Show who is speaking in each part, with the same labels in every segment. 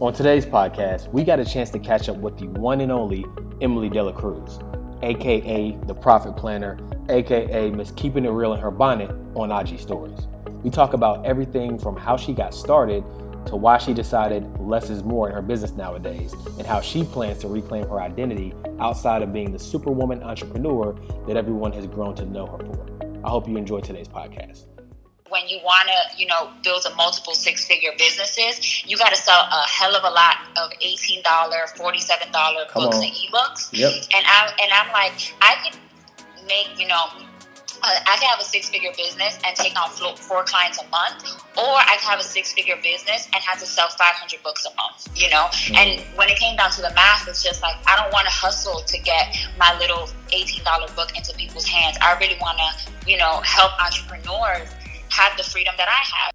Speaker 1: On today's podcast, we got a chance to catch up with the one and only Emmelie De La Cruz, aka the Profit Planner, aka Miss Keeping It Real in her bonnet on IG Stories. We talk about everything from how she got started to why she decided less is more in her business nowadays and how she plans to reclaim her identity outside of being the superwoman entrepreneur that everyone has grown to know her for. I hope you enjoy today's podcast
Speaker 2: when you want to, you know, build a multiple six figure businesses, you got to sell a hell of a lot of $18, $47 books and ebooks.
Speaker 1: Yep.
Speaker 2: And I and I'm like, I can make, you know, uh, I can have a six figure business and take on four clients a month, or I can have a six figure business and have to sell 500 books a month, you know? Mm-hmm. And when it came down to the math, it's just like, I don't want to hustle to get my little $18 book into people's hands. I really want to, you know, help entrepreneurs have the freedom that I have.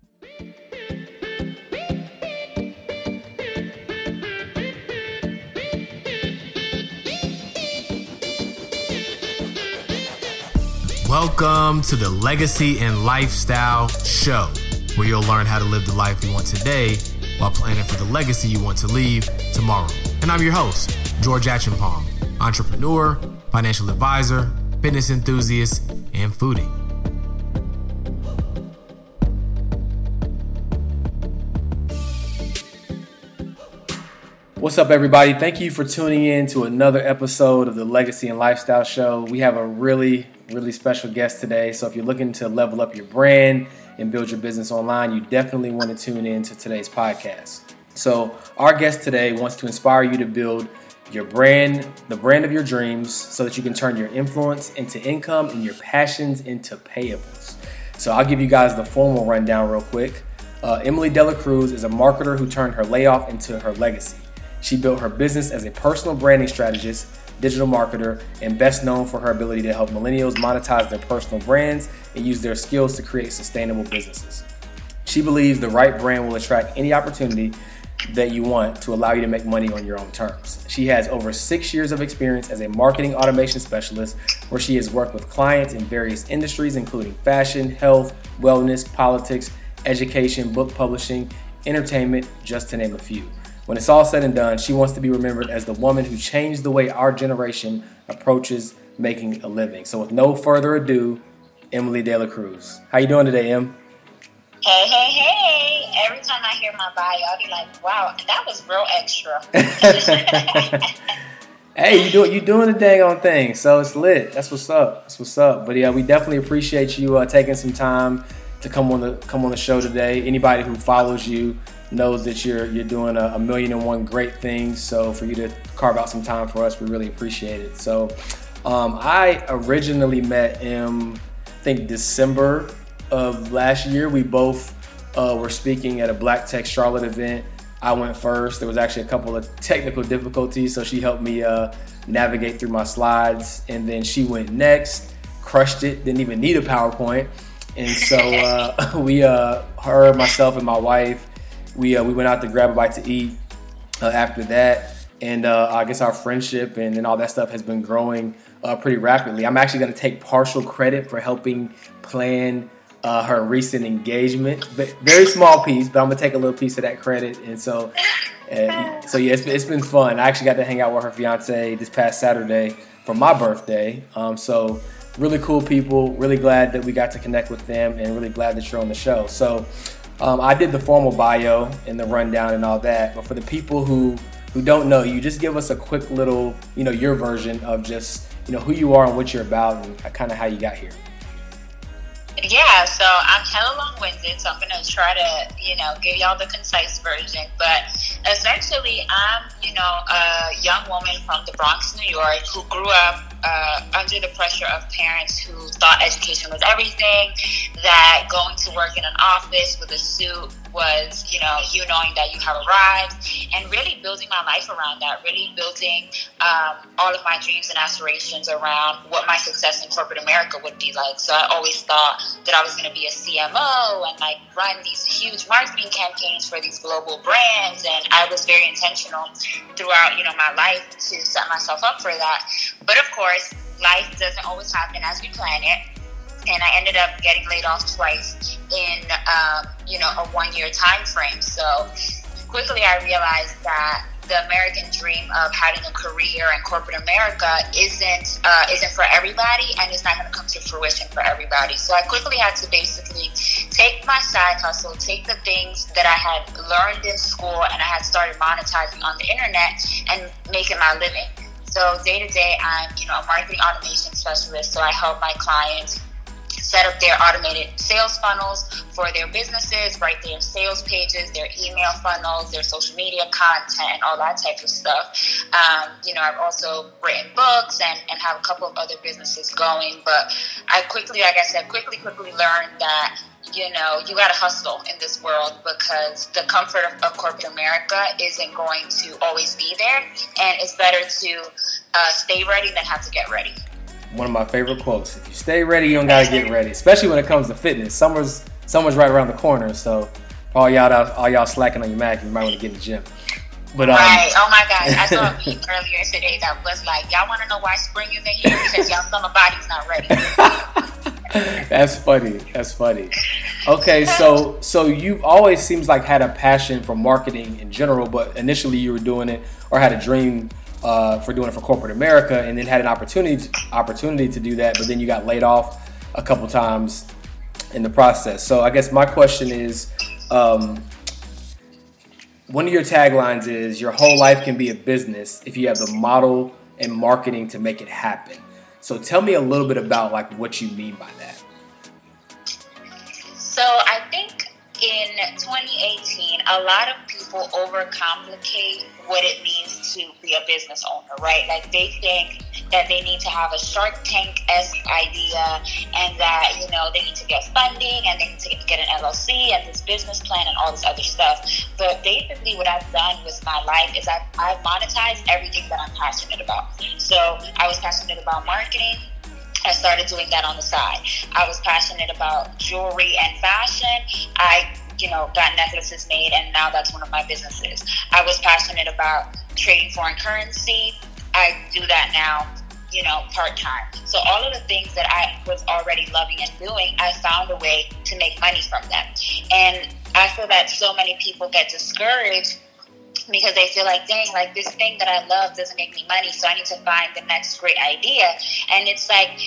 Speaker 3: Welcome to the Legacy and Lifestyle Show, where you'll learn how to live the life you want today while planning for the legacy you want to leave tomorrow. And I'm your host, George Achenpalm, entrepreneur, financial advisor, fitness enthusiast, and foodie.
Speaker 1: What's up, everybody? Thank you for tuning in to another episode of the Legacy and Lifestyle Show. We have a really, really special guest today. So, if you're looking to level up your brand and build your business online, you definitely want to tune in to today's podcast. So, our guest today wants to inspire you to build your brand, the brand of your dreams, so that you can turn your influence into income and your passions into payables. So, I'll give you guys the formal rundown real quick. Uh, Emmelie De La Cruz is a marketer who turned her layoff into her legacy. She built her business as a personal branding strategist, digital marketer, and best known for her ability to help millennials monetize their personal brands and use their skills to create sustainable businesses. She believes the right brand will attract any opportunity that you want to allow you to make money on your own terms. She has over six years of experience as a marketing automation specialist, where she has worked with clients in various industries, including fashion, health, wellness, politics, education, book publishing, entertainment, just to name a few. When it's all said and done, she wants to be remembered as the woman who changed the way our generation approaches making a living. So with no further ado, Emmelie De La Cruz. How you doing today, Em?
Speaker 2: Hey, hey, hey. Every time I hear my bio, I'll be like, wow, that was real extra.
Speaker 1: hey, you do you doing the dang on thing. So it's lit. That's what's up. That's what's up. But yeah, we definitely appreciate you uh, taking some time to come on the come on the show today. Anybody who follows you knows that you're you're doing a, a, million and one great things. So for you to carve out some time for us, we really appreciate it. So um, I originally met him, I think December of last year. We both uh, were speaking at a Black Tech Charlotte event. I went first. There was actually a couple of technical difficulties, so she helped me uh, navigate through my slides, and then she went next, crushed it. Didn't even need a PowerPoint. And so uh, we, uh, her, myself, and my wife, we uh, we went out to grab a bite to eat uh, after that, and uh, I guess our friendship and, and all that stuff has been growing uh, pretty rapidly. I'm actually going to take partial credit for helping plan uh, her recent engagement, but very small piece. But I'm gonna take a little piece of that credit, and so uh, so yeah, it's, been fun. I actually got to hang out with her fiance this past Saturday for my birthday. Um, so really cool people. Really glad that we got to connect with them, and really glad that you're on the show. So. Um, I did the formal bio and the rundown and all that, but for the people who who don't know you, just give us a quick little, you know, your version of just, you know, who you are and what you're about and kind of how you got here.
Speaker 2: Yeah, so I'm hella long-winded, so I'm gonna try to, you know, give y'all the concise version. But essentially, I'm, you know, a young woman from the Bronx, New York, who grew up uh, under the pressure of parents who thought education was everything, that going to work in an office with a suit was, you know, you knowing that you have arrived and really building my life around that, really building um, all of my dreams and aspirations around what my success in corporate America would be like. So I always thought that I was going to be a CMO and like run these huge marketing campaigns for these global brands. And I was very intentional throughout, you know, my life to set myself up for that. But of course, life doesn't always happen as we plan it and I ended up getting laid off twice in um, you know a one year time frame. So quickly I realized that the American dream of having a career in corporate America isn't uh, isn't for everybody, and it's not going to come to fruition for everybody. So I quickly had to basically take my side hustle, take the things that I had learned in school, and I had started monetizing on the internet, and making my living. So day to day, I'm you know a marketing automation specialist. So I help my clients set up their automated sales funnels for their businesses, write their sales pages, their email funnels, their social media content, and all that type of stuff. Um, you know, I've also written books and, and have a couple of other businesses going. But I quickly, like I said, quickly, quickly learned that you know, you got to hustle in this world because the comfort of, of, corporate America isn't going to always be there. And it's better to uh, stay ready than have to get ready
Speaker 1: one of my favorite quotes. If you stay ready, you don't gotta get ready. Especially when it comes to fitness. Summer's summer's right around the corner, so all y'all all y'all slacking on your Mac, you might want to get in the gym.
Speaker 2: But um, right. Oh my God, I saw a meme earlier today that was like, y'all want to know why spring isn't here because y'all summer body's not ready.
Speaker 1: That's funny. That's funny. Okay, so so you've always seems like had a passion for marketing in general, but initially you were doing it or had a dream uh, for doing it for corporate America, and then had an opportunity opportunity to do that, but then you got laid off a couple times in the process. So I guess my question is, um, one of your taglines is "Your whole life can be a business if you have the model and marketing to make it happen." So tell me a little bit about like what you mean by that.
Speaker 2: So I think in 2018, a lot of people overcomplicate what it means to be a business owner, right? Like they think that they need to have a Shark Tank esque idea and that, you know, they need to get funding and they need to get an LLC and this business plan and all this other stuff. But basically, what I've done with my life is I've, I've monetized everything that I'm passionate about. So I was passionate about marketing. I started doing that on the side. I was passionate about jewelry and fashion. I, you know, got necklaces made, and now that's one of my businesses. I was passionate about trading foreign currency. I do that now, you know, part time. So all of the things that I was already loving and doing, I found a way to make money from them. And I feel that so many people get discouraged because they feel like, dang, like this thing that I love doesn't make me money, so I need to find the next great idea. And it's like,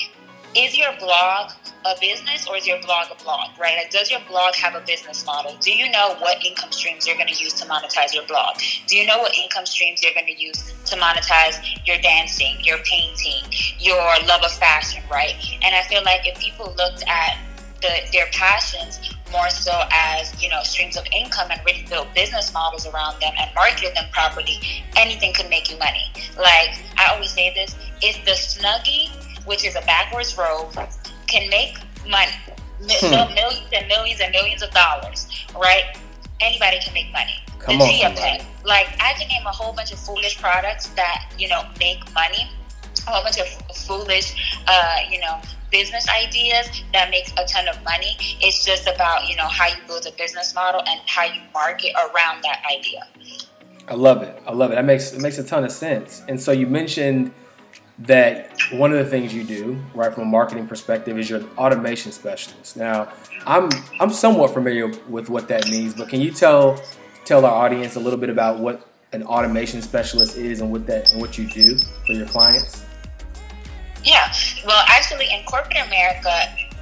Speaker 2: is your blog a business or is your blog a blog, right? Like, does your blog have a business model? Do you know what income streams you're going to use to monetize your blog? Do you know what income streams you're going to use to monetize your dancing, your painting, your love of fashion, right? And I feel like if people looked at the, their passions more so as you know streams of income and really build business models around them and market them properly anything could make you money like i always say this if the snuggie which is a backwards robe can make money hmm. millions and millions and millions of dollars right anybody can make money
Speaker 1: Come the on,
Speaker 2: Pen, like I can name a whole bunch of foolish products that you know make money, a whole bunch of foolish, uh, you know, business ideas that makes a ton of money. It's just about, you know, how you build a business model and how you market around that idea.
Speaker 1: I love it. I love it. That makes it makes a ton of sense. And so you mentioned that one of the things you do, right, from a marketing perspective, is you're an automation specialist. Now, I'm I'm somewhat familiar with what that means, but can you tell tell our audience a little bit about what an automation specialist is and what that and what you do for your clients?
Speaker 2: Yeah, well, actually, in corporate America,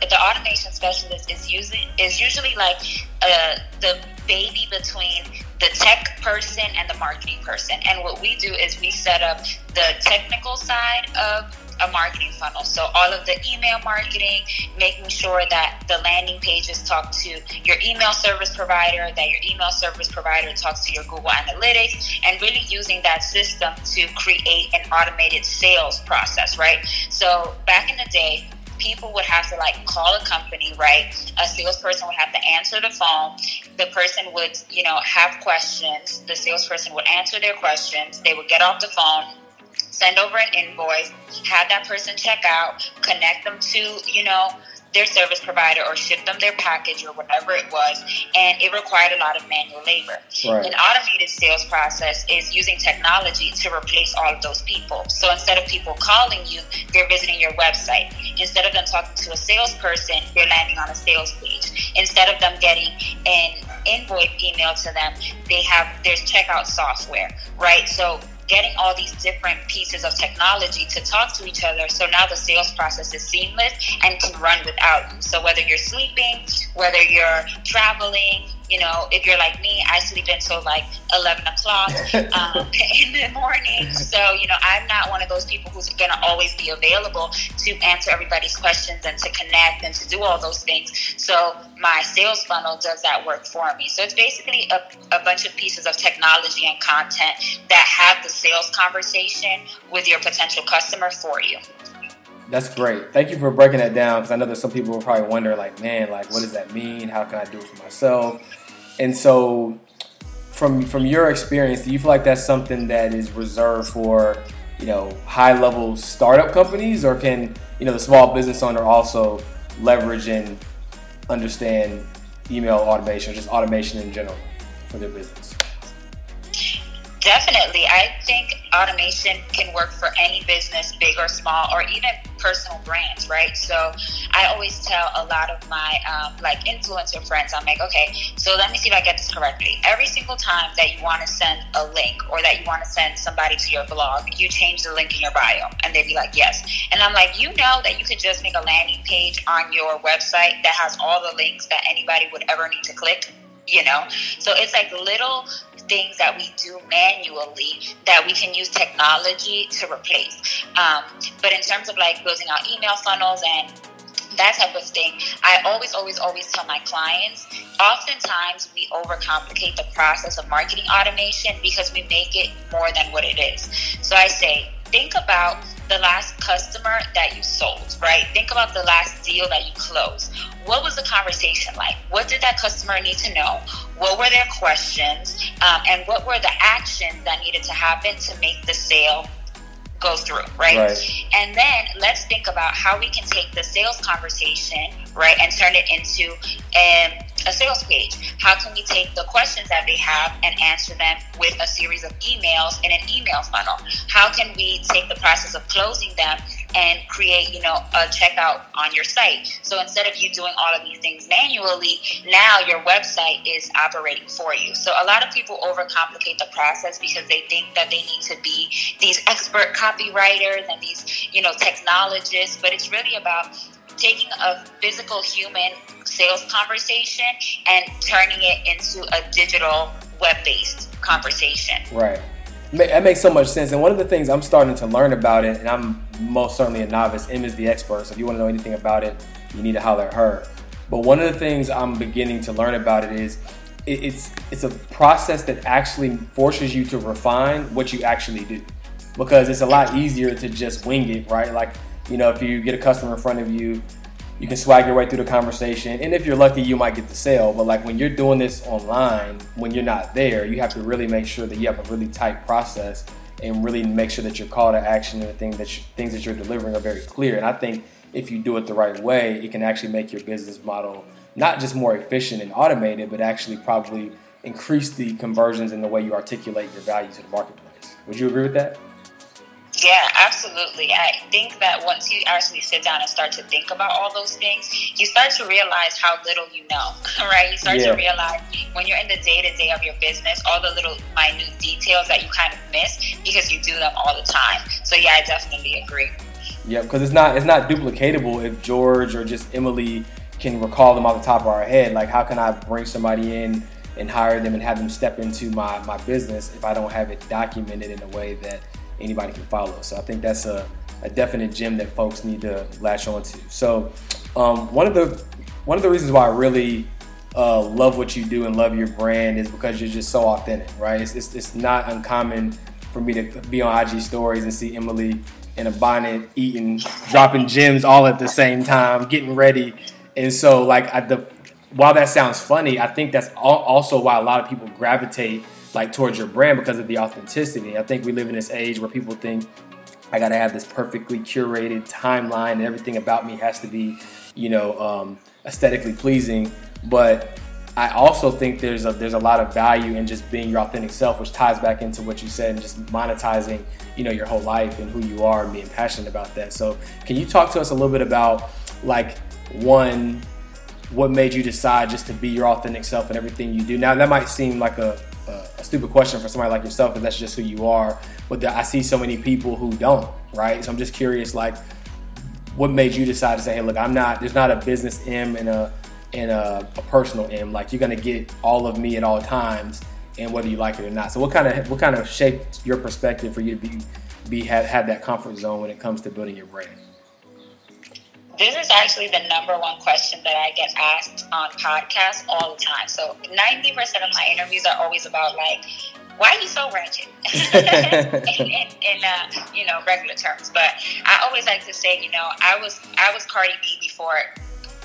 Speaker 2: the automation specialist is usually is usually like uh, the baby between the tech person and the marketing person. And what we do is we set up the technical side of a marketing funnel. So all of the email marketing, making sure that the landing pages talk to your email service provider, that your email service provider talks to your Google Analytics, and really using that system to create an automated sales process, right? So back in the day, people would have to like call a company, right? A salesperson would have to answer the phone. The person would, you know, have questions. The salesperson would answer their questions. They would get off the phone send over an invoice, have that person check out, connect them to, you know, their service provider or ship them their package or whatever it was. And it required a lot of manual labor. Right. An automated sales process is using technology to replace all of those people. So instead of people calling you, they're visiting your website. Instead of them talking to a salesperson, they're landing on a sales page. Instead of them getting an invoice emailed to them, they have there's checkout software, right? So getting all these different pieces of technology to talk to each other. So now the sales process is seamless and can run without you. So whether you're sleeping, whether you're traveling, you know, if you're like me, I sleep until like 11 o'clock um, in the morning. So, you know, I'm not one of those people who's going to always be available to answer everybody's questions and to connect and to do all those things. So, my sales funnel does that work for me. So, it's basically a, a bunch of pieces of technology and content that have the sales conversation with your potential customer for you.
Speaker 1: That's great. Thank you for breaking that down because I know that some people will probably wonder, like, man, like, what does that mean? How can I do it for myself? And so, from from your experience, do you feel like that's something that is reserved for you know high level startup companies, or can you know the small business owner also leverage and understand email automation, or just automation in general for their business?
Speaker 2: Definitely. I think automation can work for any business, big or small, or even personal brands, right? So I always tell a lot of my um, like influencer friends, I'm like, okay, so let me see if I get this correctly. Every single time that you want to send a link or that you want to send somebody to your blog, you change the link in your bio, and they'd be like, yes. And I'm like, you know that you could just make a landing page on your website that has all the links that anybody would ever need to click you know so it's like little things that we do manually that we can use technology to replace. Um, but in terms of like building out email funnels and that type of thing, I always, always, always tell my clients, oftentimes we overcomplicate the process of marketing automation because we make it more than what it is. So I say, think about the last customer that you sold, right? Think about the last deal that you closed. What was the conversation like? What did that customer need to know? What were their questions? Um, and what were the actions that needed to happen to make the sale go through, right? right? And then let's think about how we can take the sales conversation, right, and turn it into um, a sales page. How can we take the questions that they have and answer them with a series of emails in an email funnel? How can we take the process of closing them and create, you know, a checkout on your site? So instead of you doing all of these things manually, now your website is operating for you. So a lot of people overcomplicate the process because they think that they need to be these expert copywriters and these, you know, technologists, but it's really about taking a physical human sales conversation and turning it into a digital web based conversation.
Speaker 1: Right. That makes so much sense. And one of the things I'm starting to learn about it, and I'm most certainly a novice, Em is the expert. So if you want to know anything about it, you need to holler at her. But one of the things I'm beginning to learn about it is it's it's a process that actually forces you to refine what you actually do because it's a lot easier to just wing it, right? Like you know, if you get a customer in front of you, you can swag your way through the conversation. And if you're lucky, you might get the sale. But like when you're doing this online, when you're not there, you have to really make sure that you have a really tight process and really make sure that your call to action and the thing that you, things that you're delivering are very clear. And I think if you do it the right way, it can actually make your business model not just more efficient and automated, but actually probably increase the conversions in the way you articulate your value to the marketplace. Would you agree with that?
Speaker 2: Yeah, absolutely. I think that once you actually sit down and start to think about all those things, you start to realize how little you know, right? You start yeah. to realize when you're in the day to day of your business, all the little minute details that you kind of miss because you do them all the time. So yeah, I definitely agree.
Speaker 1: Yeah, because it's not it's not duplicatable if George or just Emmelie can recall them off the top of our head. Like, how can I bring somebody in and hire them and have them step into my my business if I don't have it documented in a way that anybody can follow. So I think that's a, a definite gem that folks need to latch onto. So um, one of the one of the reasons why I really uh, love what you do and love your brand is because you're just so authentic, right? It's, it's, it's not uncommon for me to be on IG stories and see Emmelie in a bonnet, eating, dropping gems all at the same time, getting ready. And so, like, I, the while that sounds funny, I think that's also why a lot of people gravitate like towards your brand because of the authenticity. I think we live in this age where people think I got to have this perfectly curated timeline and everything about me has to be, you know, um, aesthetically pleasing. But I also think there's a there's a lot of value in just being your authentic self, which ties back into what you said and just monetizing, you know, your whole life and who you are and being passionate about that. So, can you talk to us a little bit about like one what made you decide just to be your authentic self and everything you do? Now that might seem like a, a, stupid question for somebody like yourself because that's just who you are. But the, I see so many people who don't, right? So I'm just curious, like, what made you decide to say, hey, look, I'm not. There's not a business M and a and a, a personal M. Like you're gonna get all of me at all times, and whether you like it or not. So what kind of what kind of shaped your perspective for you to be be have, have that comfort zone when it comes to building your brand?
Speaker 2: This is actually the number one question that I get asked on podcasts all the time. So 90% of my interviews are always about like, why are you so ratchet? in, in, in uh, you know regular terms, but I always like to say, you know, I was I was Cardi B before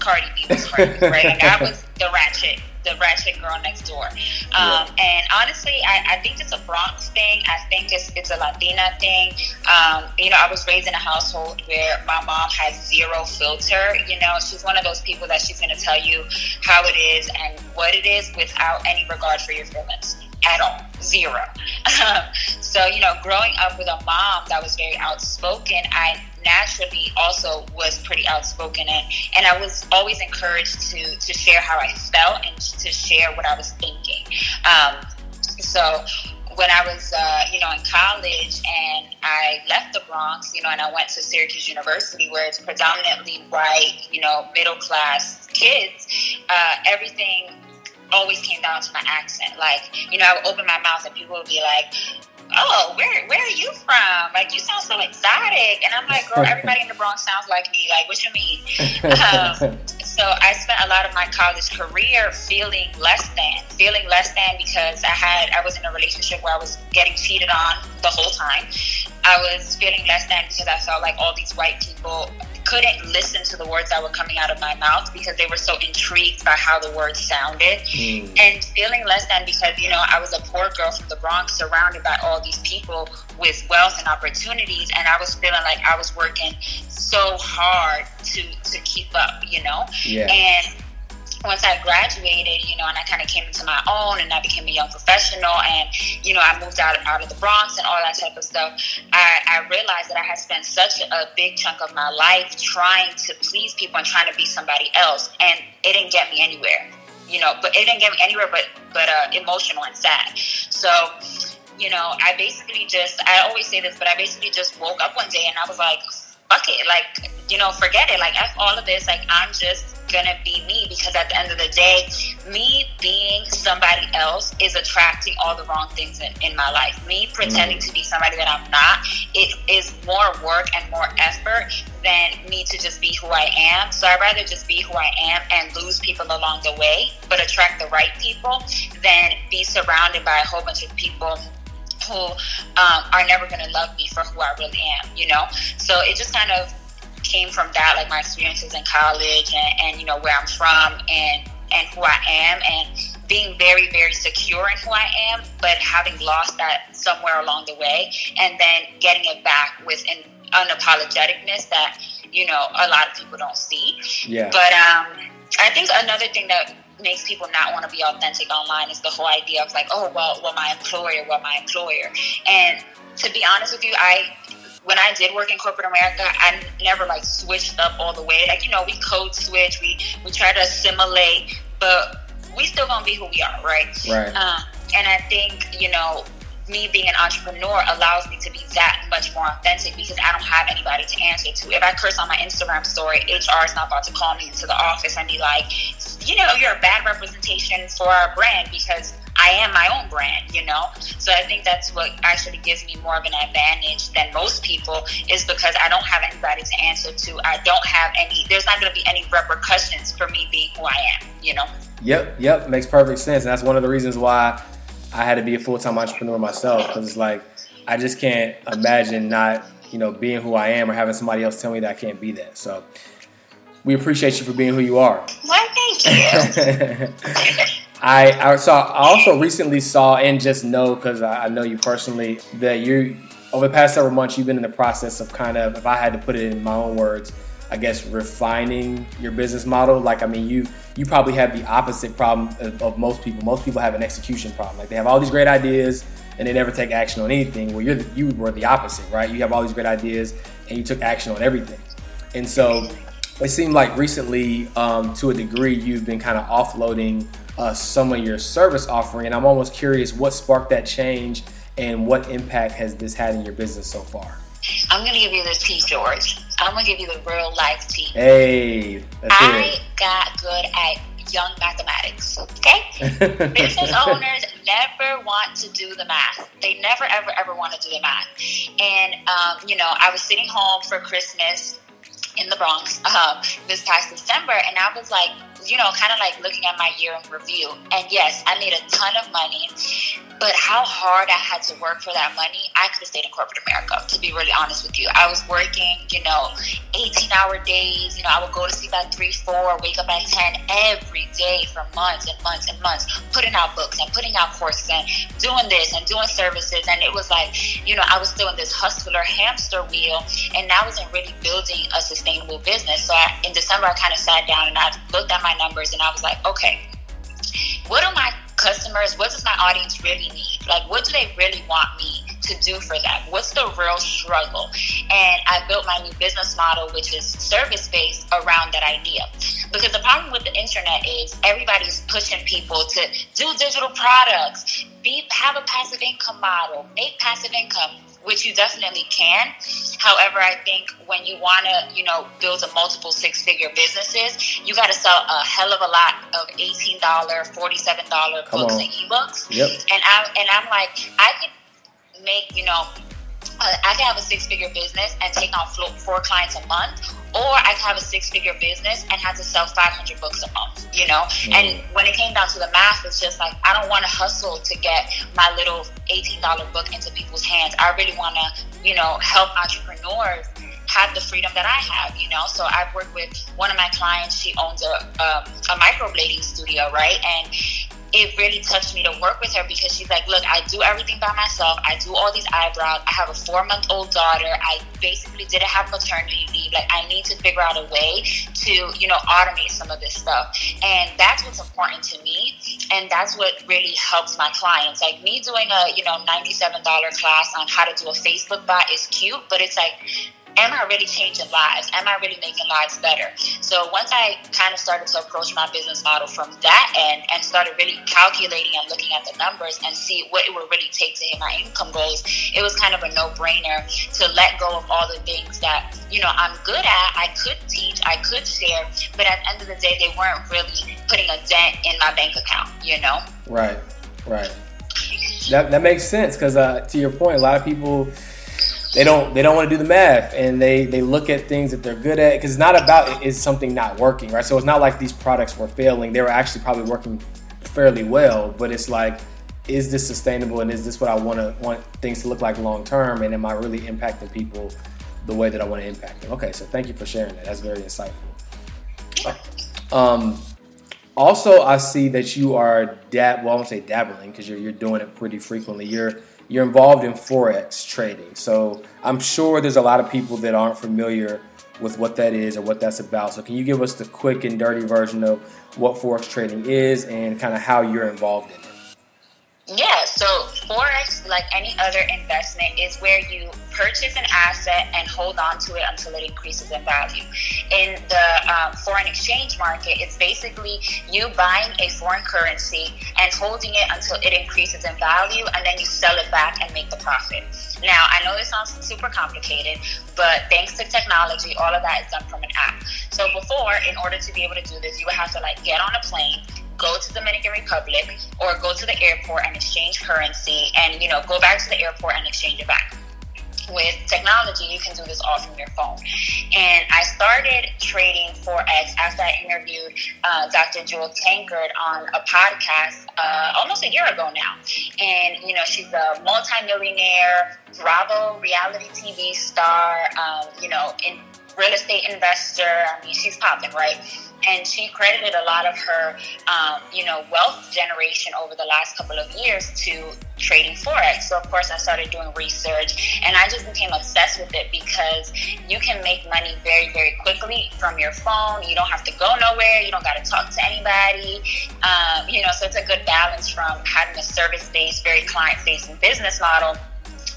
Speaker 2: Cardi B was crazy, right? Like I was the ratchet, the ratchet girl next door. Um, yeah. And honestly, I, I, think it's a Bronx thing. I think it's it's a Latina thing. Um, you know, I was raised in a household where my mom has zero filter. You know, she's one of those people that she's going to tell you how it is and what it is without any regard for your feelings at all, zero. so, you know, growing up with a mom that was very outspoken, I naturally also was pretty outspoken and, and I was always encouraged to, to share how I felt and to share what I was thinking. Um, so when I was, uh, you know, in college and I left the Bronx, you know, and I went to Syracuse University where it's predominantly white, you know, middle class kids, uh, everything always came down to my accent. Like, you know, I would open my mouth and people would be like, oh, where where are you from? Like, you sound so exotic. And I'm like, girl, everybody in the Bronx sounds like me. Like, what you mean? Um, so I spent a lot of my college career feeling less than, feeling less than because I had, I was in a relationship where I was getting cheated on the whole time. I was feeling less than because I felt like all these white people couldn't listen to the words that were coming out of my mouth because they were so intrigued by how the words sounded mm. and feeling less than because you know i was a poor girl from the bronx surrounded by all these people with wealth and opportunities and i was feeling like i was working so hard to to keep up you know yeah. and once I graduated, you know, and I kind of came into my own and I became a young professional and, you know, I moved out, out of the Bronx and all that type of stuff, I, I realized that I had spent such a big chunk of my life trying to please people and trying to be somebody else. And it didn't get me anywhere, you know, but it didn't get me anywhere but, but uh, emotional and sad. So, you know, I basically just, I always say this, but I basically just woke up one day and I was like, fuck it. Like, you know, forget it. Like, F all of this. Like, I'm just gonna be me because at the end of the day, me being somebody else is attracting all the wrong things in, in my life. Me pretending mm. to be somebody that I'm not, it is more work and more effort than me to just be who I am. So I'd rather just be who I am and lose people along the way, but attract the right people than be surrounded by a whole bunch of people who um, are never going to love me for who I really am, you know? So it just kind of came from that, like my experiences in college and, and you know where I'm from and and who I am and being very very secure in who I am, but having lost that somewhere along the way, and then getting it back with an unapologeticness that you know a lot of people don't see. Yeah. But um, I think another thing that makes people not want to be authentic online is the whole idea of like, oh well, well my employer, well my employer, and to be honest with you, I when I did work in corporate America, I never like switched up all the way. Like you know, we code switch, we we try to assimilate, but we still gonna be who we are, right?
Speaker 1: Right.
Speaker 2: Um, and I think you know, me being an entrepreneur allows me to be that much more authentic because I don't have anybody to answer to. If I curse on my Instagram story, HR is not about to call me into the office and be like, you know, you're a bad representation for our brand because I am my own brand, you know? So I think that's what actually gives me more of an advantage than most people is because I don't have anybody to answer to. I don't have any, there's not going to be any repercussions for me being who I am, you know?
Speaker 1: Yep, yep, makes perfect sense. And that's one of the reasons why I had to be a full time entrepreneur myself because it's like, I just can't imagine not, you know, being who I am or having somebody else tell me that I can't be that. So, we appreciate you for being who you are.
Speaker 2: Why, thank you.
Speaker 1: I, I saw. I also recently saw and just know because I, I, know you personally that you over the past several months you've been in the process of kind of, if I had to put it in my own words, I guess refining your business model. Like I mean, you you probably have the opposite problem of, of most people. Most people have an execution problem. Like they have all these great ideas and they never take action on anything. Well, you're the, you were the opposite, right? You have all these great ideas and you took action on everything. And so it seemed like recently, um, to a degree, you've been kind of offloading uh, some of your service offering, and I'm almost curious what sparked that change and what impact has this had in your business so far.
Speaker 2: I'm gonna give you the tea, George. I'm gonna give you the real life tea.
Speaker 1: Hey,
Speaker 2: I got good at young mathematics. Okay, business owners never want to do the math. They never, ever, ever want to do the math. And um, you know, I was sitting home for Christmas in the Bronx um, this past December, and I was like, you know, kind of like looking at my year in review. And yes, I made a ton of money, but how hard I had to work for that money, I could have stayed in corporate America, to be really honest with you. I was working, you know, 18 hour days. You know, I would go to sleep at 3, 4, wake up at 10 every day for months and months and months, putting out books and putting out courses and doing this and doing services. And it was like, you know, I was still in this hustler hamster wheel and I wasn't really building a sustainable business. So I, in December, I kind of sat down and I looked at my numbers and I was like, okay, what do my customers, what does my audience really need? Like, what do they really want me to do for them? What's the real struggle? And I built my new business model, which is service based, around that idea. Because the problem with the internet is everybody's pushing people to do digital products, be have a passive income model, make passive income which you definitely can. However, I think when you want to, you know, build a multiple six figure businesses, you got to sell a hell of a lot of $18, $47 books and ebooks.
Speaker 1: Yep.
Speaker 2: And I and I'm like, I could make, you know, I can have a six figure business and take on four clients a month, or I could have a six figure business and have to sell 500 books a month, you know? Mm. And when it came down to the math, it's just like, I don't want to hustle to get my little $18 book into people's hands. I really want to, you know, help entrepreneurs have the freedom that I have, you know. So I've worked with one of my clients. She owns a um, a microblading studio, right? And it really touched me to work with her because she's like, look, I do everything by myself. I do all these eyebrows. I have a four month old daughter. I basically didn't have maternity leave. Like, I need to figure out a way to, you know, automate some of this stuff. And that's what's important to me. And that's what really helps my clients. Like, me doing a, you know, $97 class on how to do a Facebook bot is cute, but it's like, am I really changing lives? Am I really making lives better? So once I kind of started to approach my business model from that end and started really calculating and looking at the numbers and see what it would really take to hit my income goals, it was kind of a no-brainer to let go of all the things that, you know, I'm good at, I could teach, I could share, but at the end of the day, they weren't really putting a dent in my bank account, you know?
Speaker 1: Right, right. That, that makes sense because uh, to your point, a lot of people they don't they don't want to do the math and they they look at things that they're good at because it's not about is something not working right? So it's not like these products were failing they were actually probably working fairly well but it's like is this sustainable and is this what i want to want things to look like long term and am i really impacting people the way that i want to impact them? Okay so thank you for sharing that that's very insightful. Um, also i see that you are dab well i won't say dabbling because you're, you're doing it pretty frequently. You're you're involved in forex trading. So I'm sure there's a lot of people that aren't familiar with what that is or what that's about. So can you give us the quick and dirty version of what forex trading is and kind of how you're involved in it?
Speaker 2: Yeah, so Forex, like any other investment, is where you purchase an asset and hold on to it until it increases in value. In the um, foreign exchange market, it's basically you buying a foreign currency and holding it until it increases in value, and then you sell it back and make the profit. Now, I know this sounds super complicated, but thanks to technology, all of that is done from an app. So before, in order to be able to do this, you would have to like get on a plane go to Dominican Republic or go to the airport and exchange currency and you know go back to the airport and exchange it back with technology, you can do this all from your phone. And I started trading Forex after I interviewed uh, Dr. Jewel Tankard on a podcast uh, almost a year ago now. And, you know, she's a multimillionaire, Bravo reality TV star, um, you know, in real estate investor. I mean, she's popping, right? and she credited a lot of her, um, you know, wealth generation over the last couple of years to trading forex. So of course, I started doing research, and I just became obsessed with it because you can make money very, very quickly from your phone. You don't have to go nowhere. You don't got to talk to anybody. Um, you know, so it's a good balance from having a service-based, very client-facing business model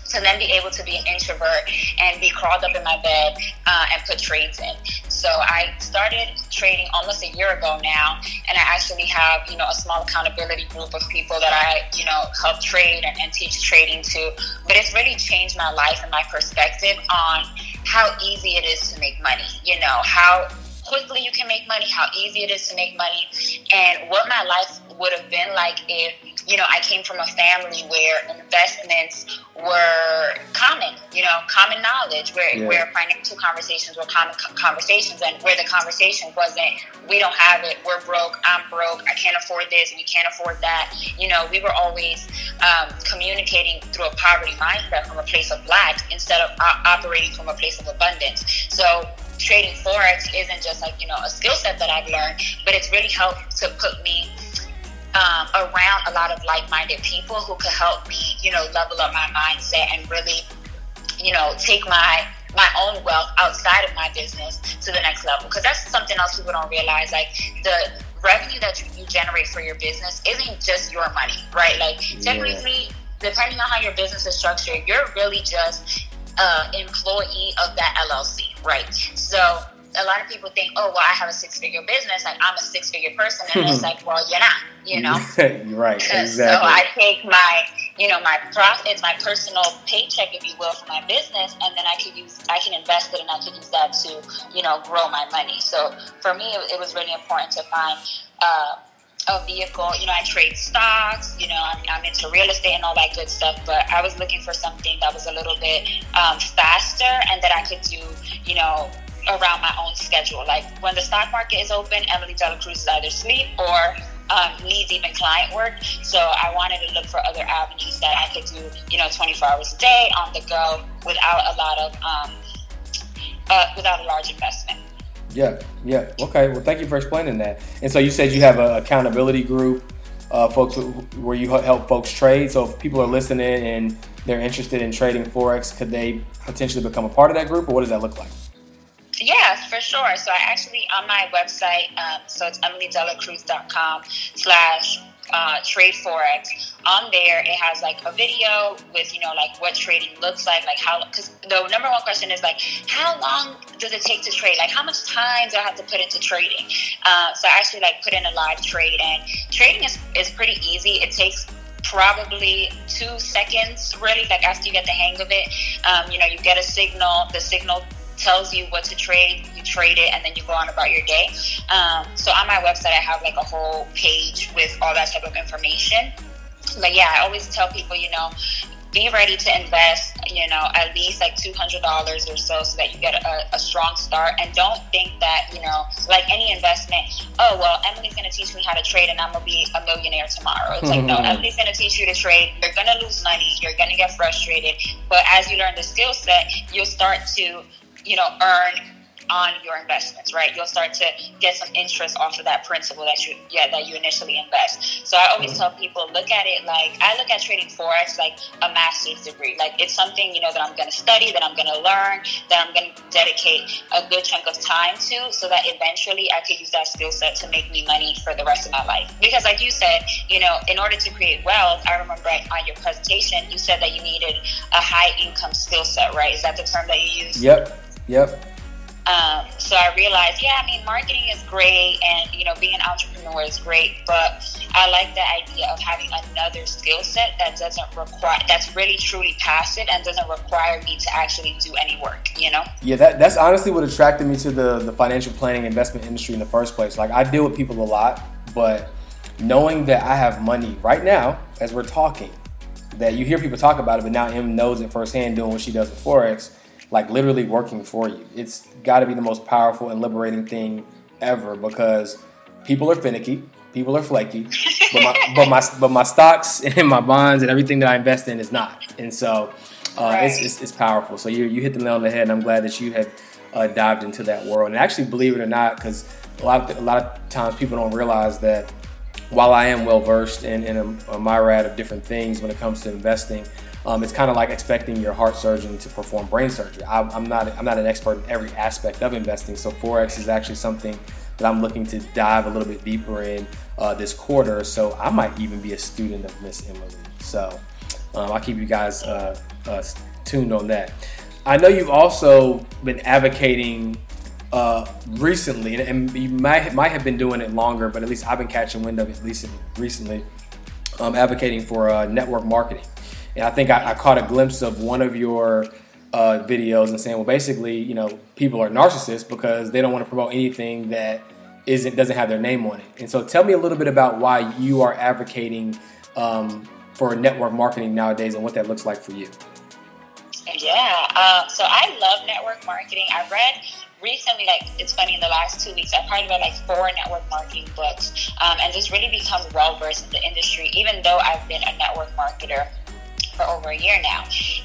Speaker 2: to then be able to be an introvert and be crawled up in my bed uh, and put trades in. So I started trading almost a year ago now, and I actually have you know a small accountability group of people that I you know help trade and, and teach trading to. But it's really changed my life and my perspective on how easy it is to make money. You know how quickly you can make money, how easy it is to make money, and what my life would have been like if, you know, I came from a family where investments were common, you know, common knowledge, where, yeah. where financial conversations were common conversations, and where the conversation wasn't, we don't have it, we're broke, I'm broke, I can't afford this, we can't afford that. You know, we were always um, communicating through a poverty mindset from a place of lack instead of uh, operating from a place of abundance. So, trading forex isn't just like you know a skill set that I've learned, but it's really helped to put me um, around a lot of like-minded people who could help me, you know, level up my mindset and really, you know, take my my own wealth outside of my business to the next level. Because that's something else people don't realize. Like the revenue that you, you generate for your business isn't just your money, right? Like yeah. depending on how your business is structured, you're really just uh, employee of that LLC, right? So a lot of people think, oh, well, I have a six figure business, like I'm a six figure person, and it's like, well, you're not, you know?
Speaker 1: right, exactly. So
Speaker 2: I take my, you know, my profits, my personal paycheck, if you will, for my business, and then I can use, I can invest it, and I can use that to, you know, grow my money. So for me, it, it was really important to find. Uh, a vehicle. You know, I trade stocks. You know, I'm, I'm, into real estate and all that good stuff. But I was looking for something that was a little bit um, faster and that I could do. You know, around my own schedule. Like when the stock market is open, Emmelie De La Cruz is either sleep or um, needs even client work. So I wanted to look for other avenues that I could do. You know, 24 hours a day on the go without a lot of um, uh, without a large investment.
Speaker 1: Yeah, yeah. Okay. Well, thank you for explaining that. And so you said you have an accountability group, uh, folks, where you help folks trade. So if people are listening and they're interested in trading forex, could they potentially become a part of that group, or what does that look like?
Speaker 2: Yes, for sure. So I actually on my website, um, so it's emmeliedelacruz.com slash uh, trade forex. On there, it has like a video with you know like what trading looks like, like how because the number one question is like how long does it take to trade? Like how much time do I have to put into trading? Uh, so I actually like put in a live trade, and trading is is pretty easy. It takes probably two seconds really like after you get the hang of it um, you know you get a signal the signal tells you what to trade, you trade it, and then you go on about your day. Um, so on my website, I have like a whole page with all that type of information. But yeah, I always tell people, you know, be ready to invest, you know, at least like $200 or so so that you get a, a, strong start. And don't think that, you know, like any investment, oh, well, Emmelie's going to teach me how to trade and I'm going to be a millionaire tomorrow. It's like, no, Emmelie's going to teach you to trade. You're going to lose money. You're going to get frustrated. But as you learn the skill set, you'll start to you know, earn on your investments, right? You'll start to get some interest off of that principal that you yeah that you initially invest. So I always mm-hmm. tell people look at it like I look at trading forex like a master's degree. Like it's something you know that I'm going to study, that I'm going to learn, that I'm going to dedicate a good chunk of time to, so that eventually I could use that skill set to make me money for the rest of my life. Because like you said, you know, in order to create wealth, I remember on your presentation you said that you needed a high income skill set, right? Is that the term that you use?
Speaker 1: Yep. Yep.
Speaker 2: Um, so I realized, yeah, I mean, marketing is great, and you know, being an entrepreneur is great, but I like the idea of having another skill set that doesn't require, that's really truly passive and doesn't require me to actually do any work. You know?
Speaker 1: Yeah, that, that's honestly what attracted me to the the financial planning investment industry in the first place. Like, I deal with people a lot, but knowing that I have money right now as we're talking, that you hear people talk about it, but now Em knows it firsthand doing what she does with forex like literally working for you. It's got to be the most powerful and liberating thing ever because people are finicky, people are flaky, but my but my but my stocks and my bonds and everything that I invest in is not. And so uh, right. it's, it's, it's powerful. So you you hit the nail on the head, and I'm glad that you have uh, dived into that world. And actually, believe it or not, because a lot of a lot of times people don't realize that while I am well versed in, in a, a myriad of different things when it comes to investing, um, it's kind of like expecting your heart surgeon to perform brain surgery. I, I'm not I'm not an expert in every aspect of investing, so forex is actually something that I'm looking to dive a little bit deeper in uh, this quarter. So I might even be a student of Miss Emmelie. So um, I'll keep you guys uh, uh, tuned on that. I know you've also been advocating uh, recently, and, and, you might might have been doing it longer, but at least I've been catching wind of it least recently. Um, advocating for uh, network marketing, and I think I, I, caught a glimpse of one of your uh, videos and saying, well, basically, you know, people are narcissists because they don't want to promote anything that isn't doesn't have their name on it. And so, tell me a little bit about why you are advocating um, for network marketing nowadays and what that looks like for you.
Speaker 2: Yeah, uh, so I love network marketing. I read recently, like it's funny, in the last two weeks, I've probably read like four network marketing books um, and just really become well versed in the industry, even though I've been a network marketer for over a year now.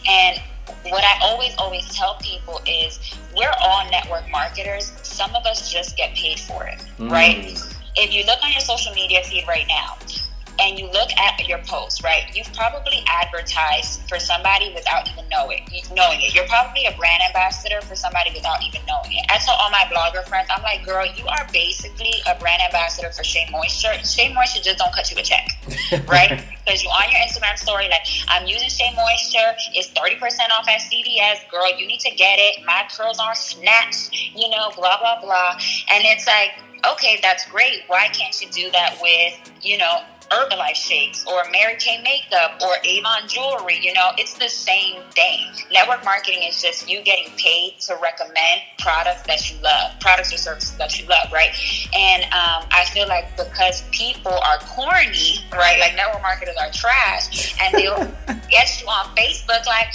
Speaker 2: And what I always, always tell people is we're all network marketers. Some of us just get paid for it, mm. right? If you look on your social media feed right now, and you look at your post, right? You've probably advertised for somebody without even knowing knowing it. You're probably a brand ambassador for somebody without even knowing it. I tell all my blogger friends, I'm like, girl, you are basically a brand ambassador for Shea Moisture. Shea Moisture just don't cut you a check, right? because you're on your Instagram story like, I'm using Shea Moisture. It's 30% off at CVS. Girl, you need to get it. My curls are snatched, you know, blah, blah, blah. And it's like, okay, that's great. Why can't you do that with, you know, Herbalife shakes or Mary Kay makeup or Avon jewelry. You know, it's the same thing. Network marketing is just you getting paid to recommend products that you love, products or services that you love, right? And um, I feel like because people are corny, right? Like network marketers are trash, and they'll get you on Facebook like,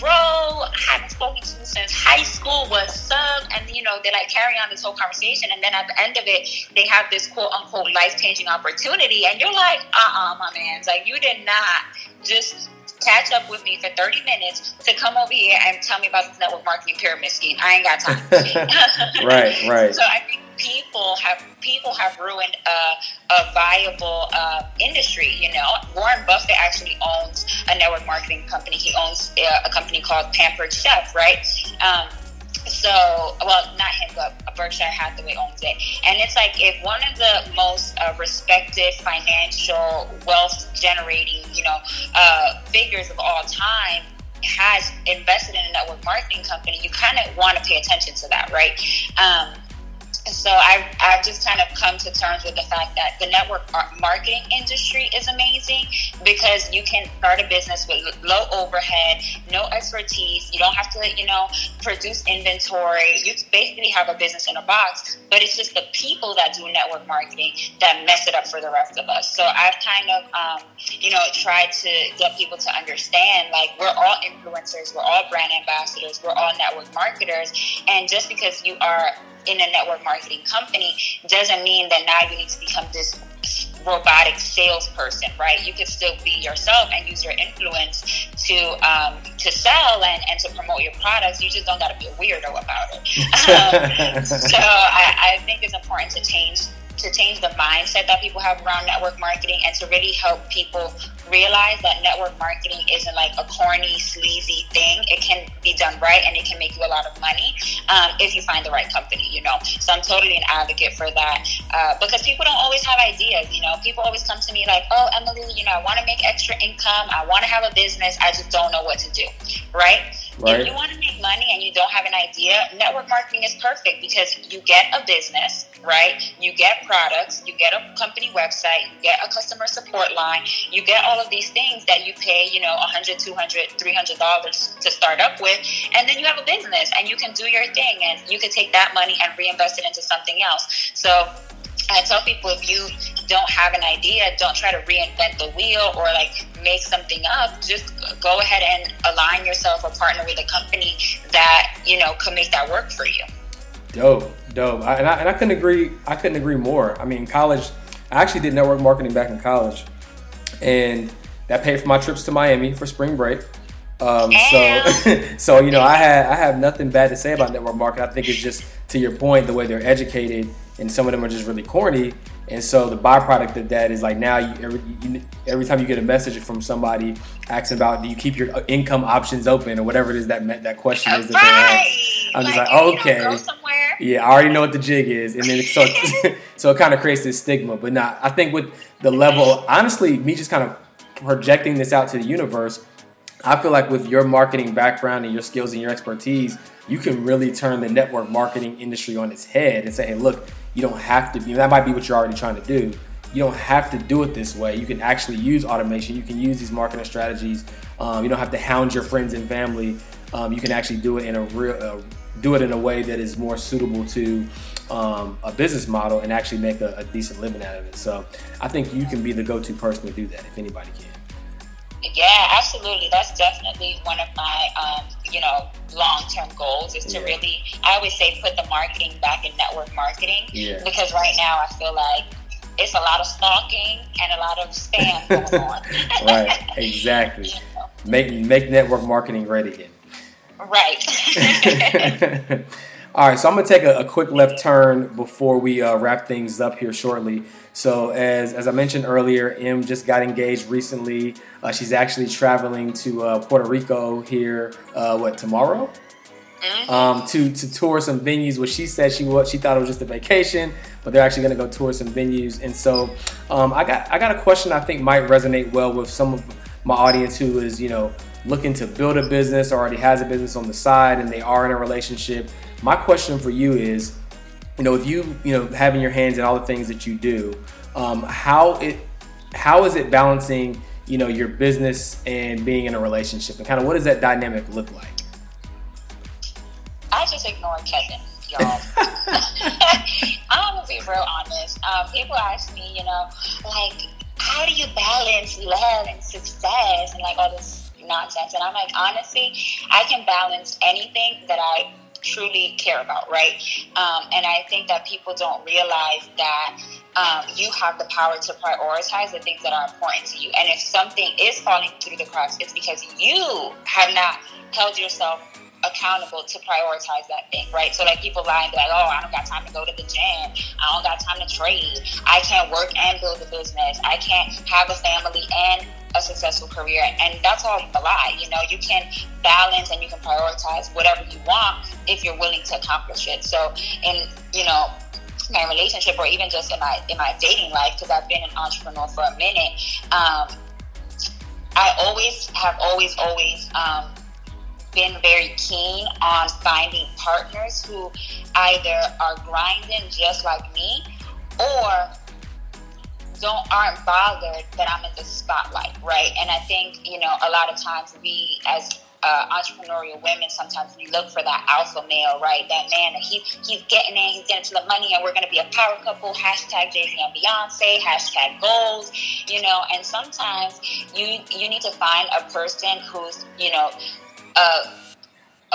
Speaker 2: bro, I haven't spoken to you since high school. What's up? And you know, they like carry on this whole conversation, and then at the end of it, they have this quote unquote life changing opportunity, and you're like, uh uh-uh, uh my man, like you did not just catch up with me for 30 minutes to come over here and tell me about this network marketing pyramid scheme. I ain't got time.
Speaker 1: right, right.
Speaker 2: So I think people have people have ruined a, a viable uh, industry. You know, Warren Buffett actually owns a network marketing company. He owns a, uh, a company called Pampered Chef, right? Um, so, well, not him, but Berkshire Hathaway owns it. And it's like if one of the most uh, respected financial wealth generating, you know, uh, figures of all time has invested in a network marketing company, you kind of want to pay attention to that, right? Um, so I've, I've just kind of come to terms with the fact that the network marketing industry is amazing because you can start a business with low overhead, no expertise. You don't have to, you know, produce inventory. You basically have a business in a box, but it's just the people that do network marketing that mess it up for the rest of us. So I've kind of, um, you know, tried to get people to understand like we're all influencers, we're all brand ambassadors, we're all network marketers. And just because you are in a network marketing company doesn't mean that now you need to become this robotic salesperson, right? You can still be yourself and use your influence to um, to sell and, and to promote your products. You just don't got to be a weirdo about it. um, so I, I think it's important to change to change the mindset that people have around network marketing and to really help people realize that network marketing isn't like a corny, sleazy thing. It can be done right and it can make you a lot of money um, if you find the right company, you know. So I'm totally an advocate for that uh, because people don't always have ideas, you know. People always come to me like, oh, Emmelie, you know, I want to make extra income. I want to have a business. I just don't know what to do, right? Right. If you want to make money and you don't have an idea, network marketing is perfect because you get a business, right? You get products, you get a company website, you get a customer support line, you get all of these things that you pay, you know, 100 200 $300 to start up with, and then you have a business and you can do your thing and you can take that money and reinvest it into something else. So I tell people if you don't have an idea, don't try to reinvent the wheel or like make something up. Just go ahead and align yourself or partner with a company that you know could make that work for you.
Speaker 1: Dope, dope. I, and, I, and I couldn't agree. I couldn't agree more. I mean, college. I actually did network marketing back in college, and that paid for my trips to Miami for spring break. Um, so, so you know, I had I have nothing bad to say about network marketing. I think it's just to your point, the way they're educated, and some of them are just really corny. And so the byproduct of that is like now you, every, you, every time you get a message from somebody asking about do you keep your uh, income options open or whatever it is that that question is that
Speaker 2: right.
Speaker 1: they ask. I'm like, just like okay, yeah, I already know what the jig is, and then so so it kind of creates this stigma. But not, I think with the level, honestly, me just kind of projecting this out to the universe I feel like with your marketing background and your skills and your expertise, you can really turn the network marketing industry on its head and say, hey, look, you don't have to be, that might be what you're already trying to do. You don't have to do it this way. You can actually use automation. You can use these marketing strategies. Um, you don't have to hound your friends and family. Um, you can actually do it in a real, uh, do it in a way that is more suitable to um, a business model and actually make a, a decent living out of it. So I think you can be the go-to person to do that if anybody can.
Speaker 2: Yeah, absolutely. That's definitely one of my, um, you know, long-term goals is to yeah. really, I always say, put the marketing back in network marketing.
Speaker 1: Yeah.
Speaker 2: Because right now I feel like it's a lot of stalking and a lot of spam going on.
Speaker 1: right. Exactly. you know? Make make network marketing great again.
Speaker 2: Right.
Speaker 1: All right, so I'm gonna take a, a quick left turn before we uh, wrap things up here shortly. So, as, as I mentioned earlier, M just got engaged recently. Uh, she's actually traveling to uh, Puerto Rico here, uh, what tomorrow? Mm-hmm. Um, to to tour some venues. What she said she was, she thought it was just a vacation, but they're actually going to go tour some venues. And so, um, I got I got a question I think might resonate well with some of my audience who is you know looking to build a business or already has a business on the side and they are in a relationship my question for you is, you know, if you you know having your hands in all the things that you do, um, how it how is it balancing you know your business and being in a relationship, and kind of what does that dynamic look like?
Speaker 2: I just ignore Kevin, y'all. I'm gonna be real honest. Um, people ask me, you know, like, how do you balance love and success and like all this nonsense? And I'm like, honestly, I can balance anything that I truly care about, right? Um, and I think that people don't realize that um, you have the power to prioritize the things that are important to you. And if something is falling through the cracks, it's because you have not held yourself accountable to prioritize that thing, right? So like people lie and be like, oh, I don't got time to go to the gym. I don't got time to trade. I can't work and build a business. I can't have a family and a successful career. And that's all a lie. You know, you can balance and you can prioritize whatever you want if you're willing to accomplish it. So in, you know, my relationship or even just in my in my dating life, because I've been an entrepreneur for a minute, um, I always have always, always um, been very keen on finding partners who either are grinding just like me or don't aren't bothered that I'm in the spotlight, right? And I think you know a lot of times we as uh, entrepreneurial women sometimes we look for that alpha male, right? That man that he he's getting in, he's getting to the money, and we're going to be a power couple. Hashtag Jay Z and Beyonce. Hashtag goals. You know, and sometimes you you need to find a person who's you know. Uh,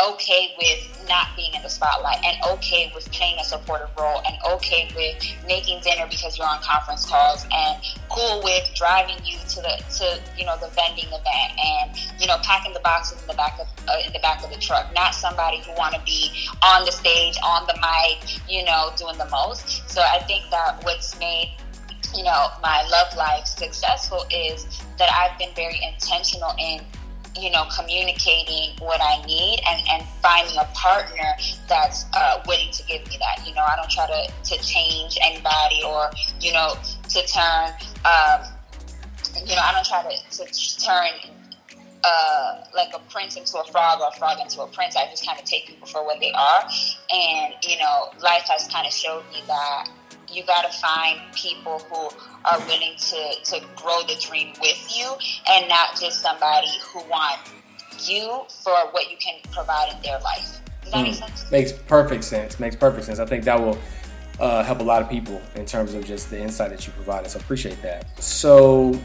Speaker 2: okay with not being in the spotlight and okay with playing a supportive role and okay with making dinner because you're on conference calls and cool with driving you to the to you know the vending event and you know packing the boxes in the back of uh, in the back of the truck. Not somebody who want to be on the stage on the mic you know doing the most. So i think that what's made you know my love life successful is that i've been very intentional in you know, communicating what I need and, and finding a partner that's uh, willing to give me that. You know, I don't try to, to change anybody or, you know, to turn, um, you know, I don't try to, to turn uh, like a prince into a frog or a frog into a prince. I just kind of take people for what they are. And, you know, life has kind of showed me that you got to find people who are willing to, to grow the dream with you and not just somebody who wants you for what you can provide in their life. Does that mm. make hmm. sense?
Speaker 1: Makes perfect sense. Makes perfect sense. I think that will uh, help a lot of people in terms of just the insight that you provided. So appreciate that. So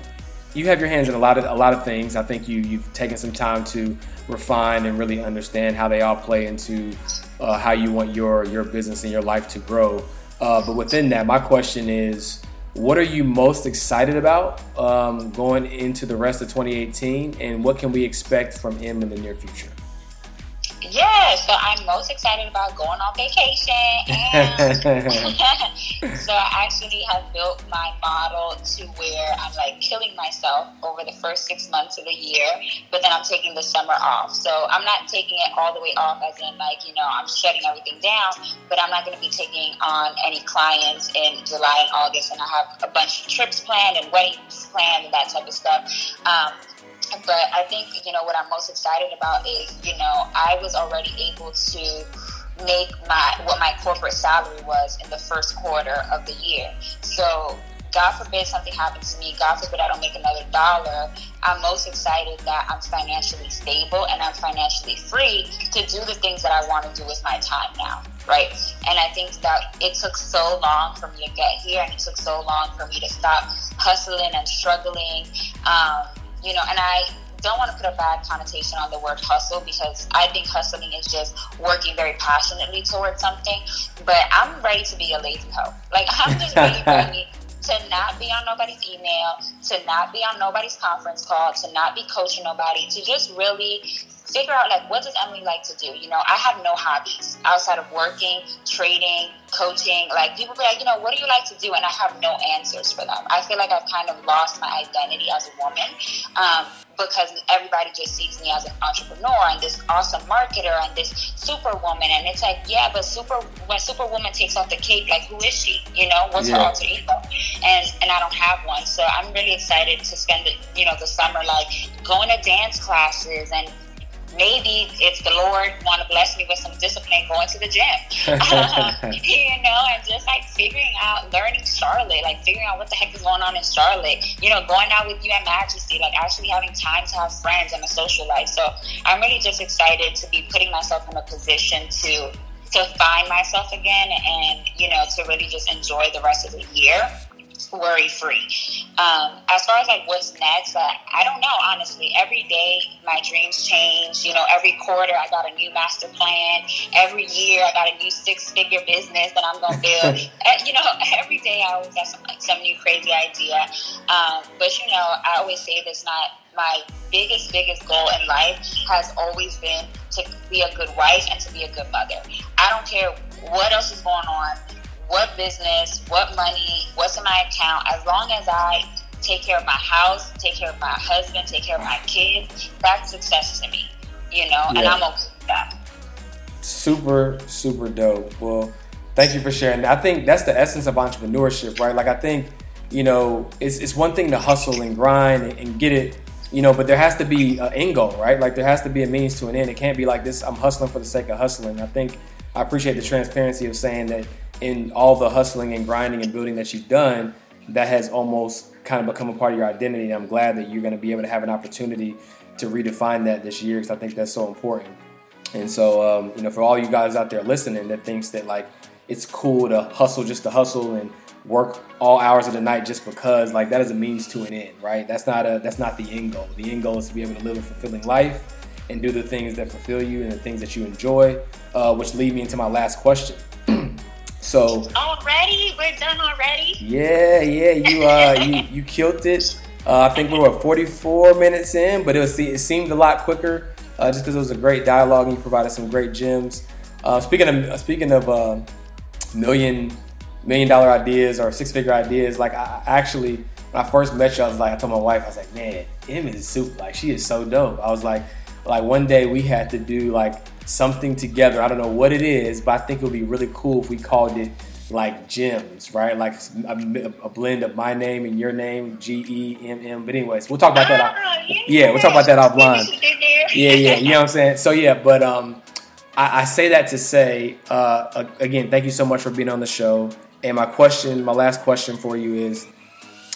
Speaker 1: you have your hands in a lot of a lot of things. I think you you've taken some time to refine and really understand how they all play into uh, how you want your your business and your life to grow. Uh, but within that, my question is, what are you most excited about um, going into the rest of 2018, and what can we expect from him in the near future?
Speaker 2: Yeah, so I'm most excited about going on vacation. And so I actually have built my model to where I'm like killing myself over the first six months of the year, but then I'm taking the summer off. So I'm not taking it all the way off, as in, like, you know, I'm shutting everything down, but I'm not going to be taking on any clients in July and August. And I have a bunch of trips planned and weddings planned and that type of stuff. Um, but I think you know what I'm most excited about is you know I was already able to make my what my corporate salary was in the first quarter of the year. So God forbid something happens to me, God forbid I don't make another dollar, I'm most excited that I'm financially stable and I'm financially free to do the things that I want to do with my time now, right? And I think that it took so long for me to get here and it took so long for me to stop hustling and struggling. Um, you know, and I don't want to put a bad connotation on the word hustle because I think hustling is just working very passionately towards something. But I'm ready to be a lazy hoe. Like I'm just really ready to not be on nobody's email, to not be on nobody's conference call, to not be coaching nobody, to just really figure out like what does Emmelie like to do? You know, I have no hobbies outside of working, trading, coaching. Like people be like, you know, what do you like to do? And I have no answers for them. I feel like I've kind of lost my identity as a woman um, because everybody just sees me as an entrepreneur and this awesome marketer and this superwoman. And it's like, yeah, but super when superwoman takes off the cape, like who is she? You know, what's yeah. her alter ego? And and I don't have one, so I'm really excited to spend the you know the summer like going to dance classes and maybe if the Lord want to bless me with some discipline, going to the gym, you know, and just like figuring out, learning Charlotte, like figuring out what the heck is going on in Charlotte, you know, going out with you at Majesty, like actually having time to have friends and a social life. So I'm really just excited to be putting myself in a position to to find myself again and you know to really just enjoy the rest of the year worry free. Um, as far as like what's next, uh, I don't know honestly. Every day my dreams change. You know, every quarter I got a new master plan. Every year I got a new six figure business that I'm gonna build. uh, you know, every day I always have some, some new crazy idea. Um, but you know, I always say this: not my biggest biggest goal in life has always been to be a good wife and to be a good mother. I don't care what else is going on what business, what money, what's in my account, as long as I take care of my house, take care of my husband, take care of my kids, that's success to me, you know, yeah. and I'm okay with that.
Speaker 1: Super, super dope. Well, thank you for sharing. I think that's the essence of entrepreneurship, right? Like, I think, you know, it's, it's one thing to hustle and grind and, and get it, you know, but there has to be an end goal, right? Like, there has to be a means to an end. It can't be like this, I'm hustling for the sake of hustling. I think I appreciate the transparency of saying that in all the hustling and grinding and building that you've done, that has almost kind of become a part of your identity. And I'm glad that you're going to be able to have an opportunity to redefine that this year because I think that's so important. And so, um, you know, for all you guys out there listening that thinks that like it's cool to hustle just to hustle and work all hours of the night just because, like that is a means to an end, right? That's not a that's not the end goal. The end goal is to be able to live a fulfilling life and do the things that fulfill you and the things that you enjoy. Uh, which lead me into my last question. So
Speaker 2: already we're done already.
Speaker 1: Yeah, yeah, you uh you you killed it. Uh, I think we were 44 minutes in, but it was it seemed a lot quicker uh, just because it was a great dialogue and you provided some great gems. Uh, speaking of speaking of uh, million million dollar ideas or six figure ideas, like I actually when I first met you, I was like I told my wife I was like, man, Em is soup. Like she is so dope. I was like like one day we had to do like something together. I don't know what it is, but I think it would be really cool if we called it like gems, right? Like a, a blend of my name and your name, G E M M. But anyways, we'll talk about that. Off, ah, yeah, we'll talk about that offline. Yeah, yeah, you know what I'm saying. So yeah, but um, I, I say that to say uh, again, thank you so much for being on the show. And my question, my last question for you is,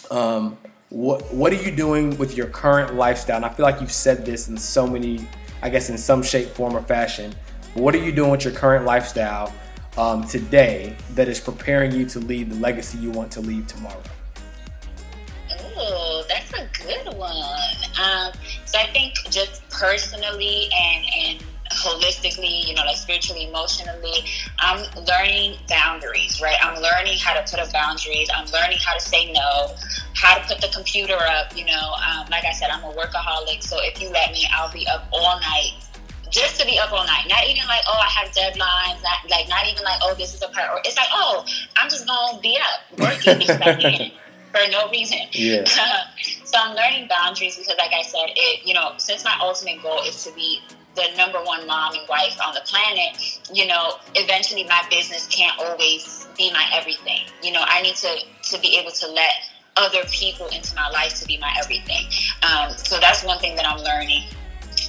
Speaker 1: um, what what are you doing with your current lifestyle? And I feel like you've said this in so many I guess, in some shape, form, or fashion. What are you doing with your current lifestyle um, today that is preparing you to lead the legacy you want to leave tomorrow?
Speaker 2: Oh, that's a good one. Um, so I think just personally and and holistically, you know, like spiritually, emotionally, I'm learning boundaries, right? I'm learning how to put up boundaries. I'm learning how to say no, how to put the computer up. You know, um, like I said, I'm a workaholic. So if you let me, I'll be up all night just to be up all night. Not even like, oh, I have deadlines. Not like, not even like, oh, this is a part. It's like, oh, I'm just gonna be up working because I can for no reason.
Speaker 1: Yeah.
Speaker 2: so I'm learning boundaries because, like I said, it. You know, since my ultimate goal is to be the number one mom and wife on the planet, you know, eventually my business can't always be my everything. You know, I need to to be able to let other people into my life to be my everything. Um, so that's one thing that I'm learning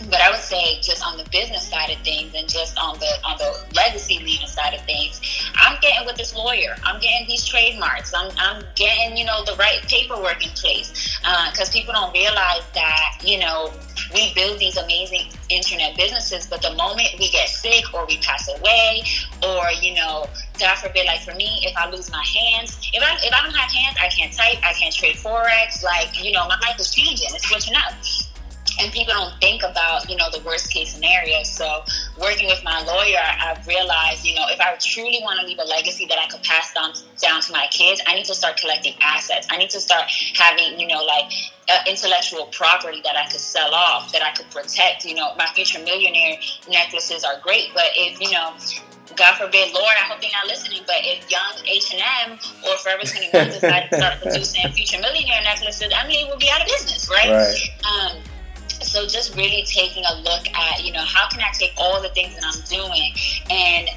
Speaker 2: but I would say just on the business side of things and just on the on the legacy leading side of things, I'm getting with this lawyer. I'm getting these trademarks. I'm, I'm getting you know the right paperwork in place because uh, people don't realize that you know we build these amazing internet businesses, but the moment we get sick or we pass away or you know God forbid, like for me, if I lose my hands, if I if I don't have hands, I can't type, I can't trade forex. Like you know, my life is changing. It's switching up and people don't think about you know the worst case scenario so working with my lawyer i've realized you know if i truly want to leave a legacy that i could pass down down to my kids i need to start collecting assets i need to start having you know like uh, intellectual property that i could sell off that i could protect you know my future millionaire necklaces are great but if you know God forbid, Lord, I hope they're not listening. But if young H and M or Forever 21 decide to start producing future millionaire necklaces, Emmelie will be out of business, right?
Speaker 1: right.
Speaker 2: Um, so just really taking a look at you know how can i take all the things that i'm doing and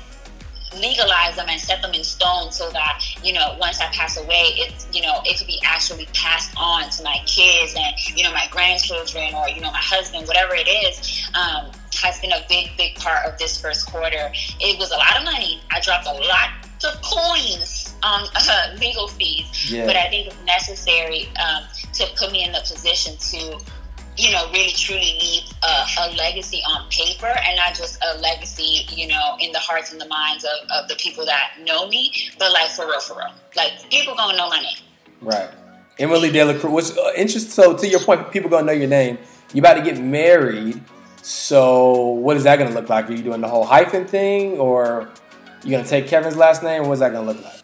Speaker 2: legalize them and set them in stone so that you know once i pass away it's you know it could be actually passed on to my kids and you know my grandchildren or you know my husband whatever it is um, has been a big big part of this first quarter. It was a lot of money. I dropped a lot of coins on uh, legal fees. Yeah. but i think it's necessary um, to put me in the position to you know, really truly leave a, a, legacy on paper and not just a legacy, you know, in the hearts and the minds of, of the people that know me, but like for real, for real. Like people gonna know my name.
Speaker 1: Right. Emmelie De La Cruz. What's uh, interesting? So to your point, people gonna know your name. You about to get married. So what is that gonna look like? Are you doing the whole hyphen thing, or you gonna take Kevin's last name? What's that gonna look like?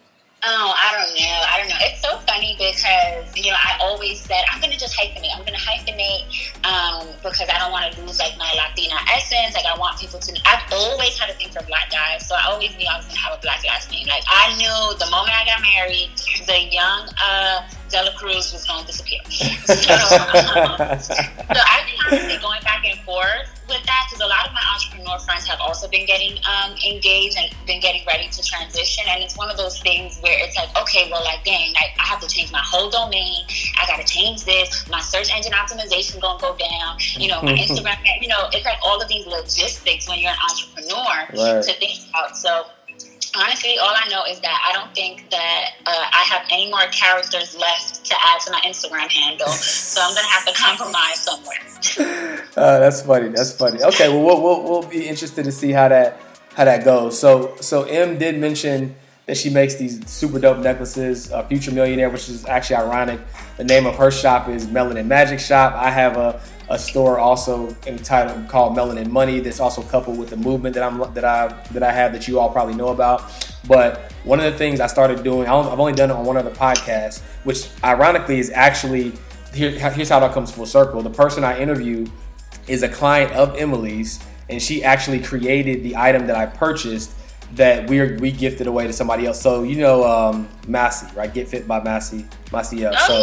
Speaker 2: Oh, I don't know. I don't know. It's so funny because you know I always said I'm gonna just hyphenate. I'm gonna hyphenate um, because I don't want to lose like my Latina essence. Like I want people to. I've always had a thing for black guys, so I always knew I was gonna have a black last name. Like I knew the moment I got married, the young uh, De La Cruz was gonna disappear. so, so I've been honestly going back and forth with that because a lot of my entrepreneur friends have also been getting um, engaged and been getting ready to transition. And it's one of those things where it's like, okay, well, like, dang, I, I have to change my whole domain. I got to change this. My search engine optimization going to go down. You know, my Instagram, you know, it's like all of these logistics when you're an entrepreneur right. to think about. So, honestly, all I know is that I don't think that uh, I have any more characters left to add to my Instagram handle. so I'm gonna have to compromise somewhere.
Speaker 1: Uh, that's funny. That's funny. Okay, well, we'll, we'll be interested to see how that how that goes. So so M did mention that she makes these super dope necklaces. Uh, Future Millionaire, which is actually ironic. The name of her shop is Melanin Magic Shop. I have a a store also entitled called Melanin Money that's also coupled with the movement that I'm that I that I have that you all probably know about. But one of the things I started doing, I've only done it on one other podcast, which ironically is actually here, here's how that comes full circle. The person I interviewed is a client of Emmelie's, and she actually created the item that I purchased that we we gifted away to somebody else. So you know, um, Massey, right? Get Fit by Massey, Massey.
Speaker 2: Uh,
Speaker 1: oh,
Speaker 2: so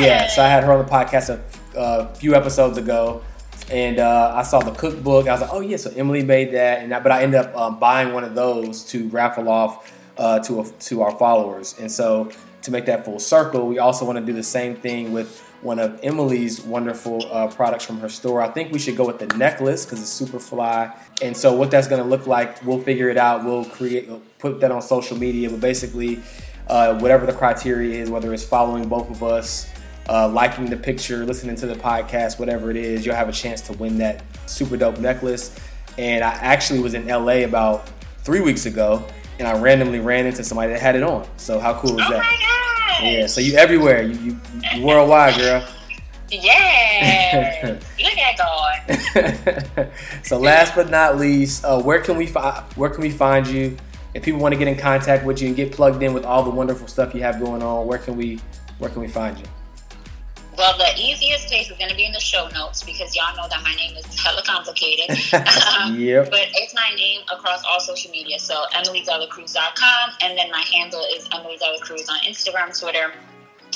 Speaker 1: yeah. yeah, so I had her on the podcast a a few episodes ago, and uh, I saw the cookbook. I was like, oh yeah, so Emmelie made that, and I, but I ended up um, buying one of those to raffle off uh, to a, to our followers. And so to make that full circle, we also want to do the same thing with one of Emmelie's wonderful uh, products from her store. I think we should go with the necklace because it's super fly. And so what that's going to look like, we'll figure it out. We'll create, put that on social media. But basically, uh, whatever the criteria is, whether it's following both of us uh, liking the picture, listening to the podcast, whatever it is, you'll have a chance to win that super dope necklace. And I actually was in LA about three weeks ago, and I randomly ran into somebody that had it on. So how cool is
Speaker 2: oh
Speaker 1: that? Yeah, so you everywhere, you, you, you worldwide, girl.
Speaker 2: Yeah, look at God.
Speaker 1: so last but not least, uh, where can we fi- where can we find you? If people want to get in contact with you and get plugged in with all the wonderful stuff you have going on, where can we where can we find you?
Speaker 2: Well, the easiest place is going to be in the show notes because y'all know that my name is hella complicated. um,
Speaker 1: yep.
Speaker 2: But it's my name across all social media. So emmeliedelacruz.com. And then my handle is Emmelie Cruz on Instagram, Twitter,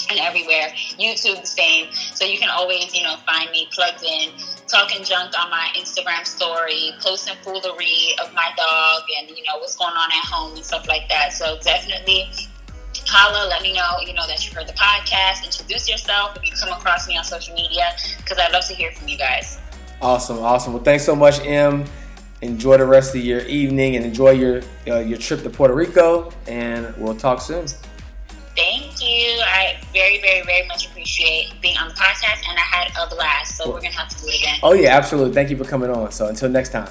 Speaker 2: and everywhere. YouTube the same. So you can always, you know, find me plugged in, talking junk on my Instagram story, posting foolery of my dog and, you know, what's going on at home and stuff like that. So definitely holla, let me know, you know, that you heard the podcast. Introduce yourself if you come across me on social media, because I'd love to hear from you guys.
Speaker 1: Awesome, awesome. Well, thanks so much, M. Enjoy the rest of your evening and enjoy your uh, your trip to Puerto Rico. And we'll talk soon.
Speaker 2: Thank you. I very, very, very much appreciate being on the podcast, and I had a blast. So we're gonna have to do it again.
Speaker 1: Oh yeah, absolutely. Thank you for coming on. So until next time.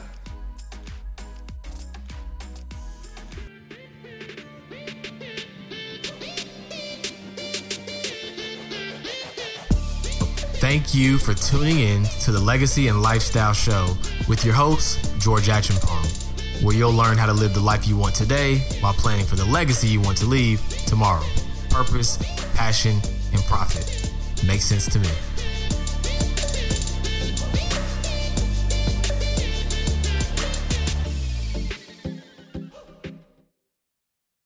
Speaker 3: Thank you for tuning in to the Legacy and Lifestyle Show with your host, George Acheampong, where you'll learn how to live the life you want today while planning for the legacy you want to leave tomorrow. Purpose, passion, and profit. Makes sense to me.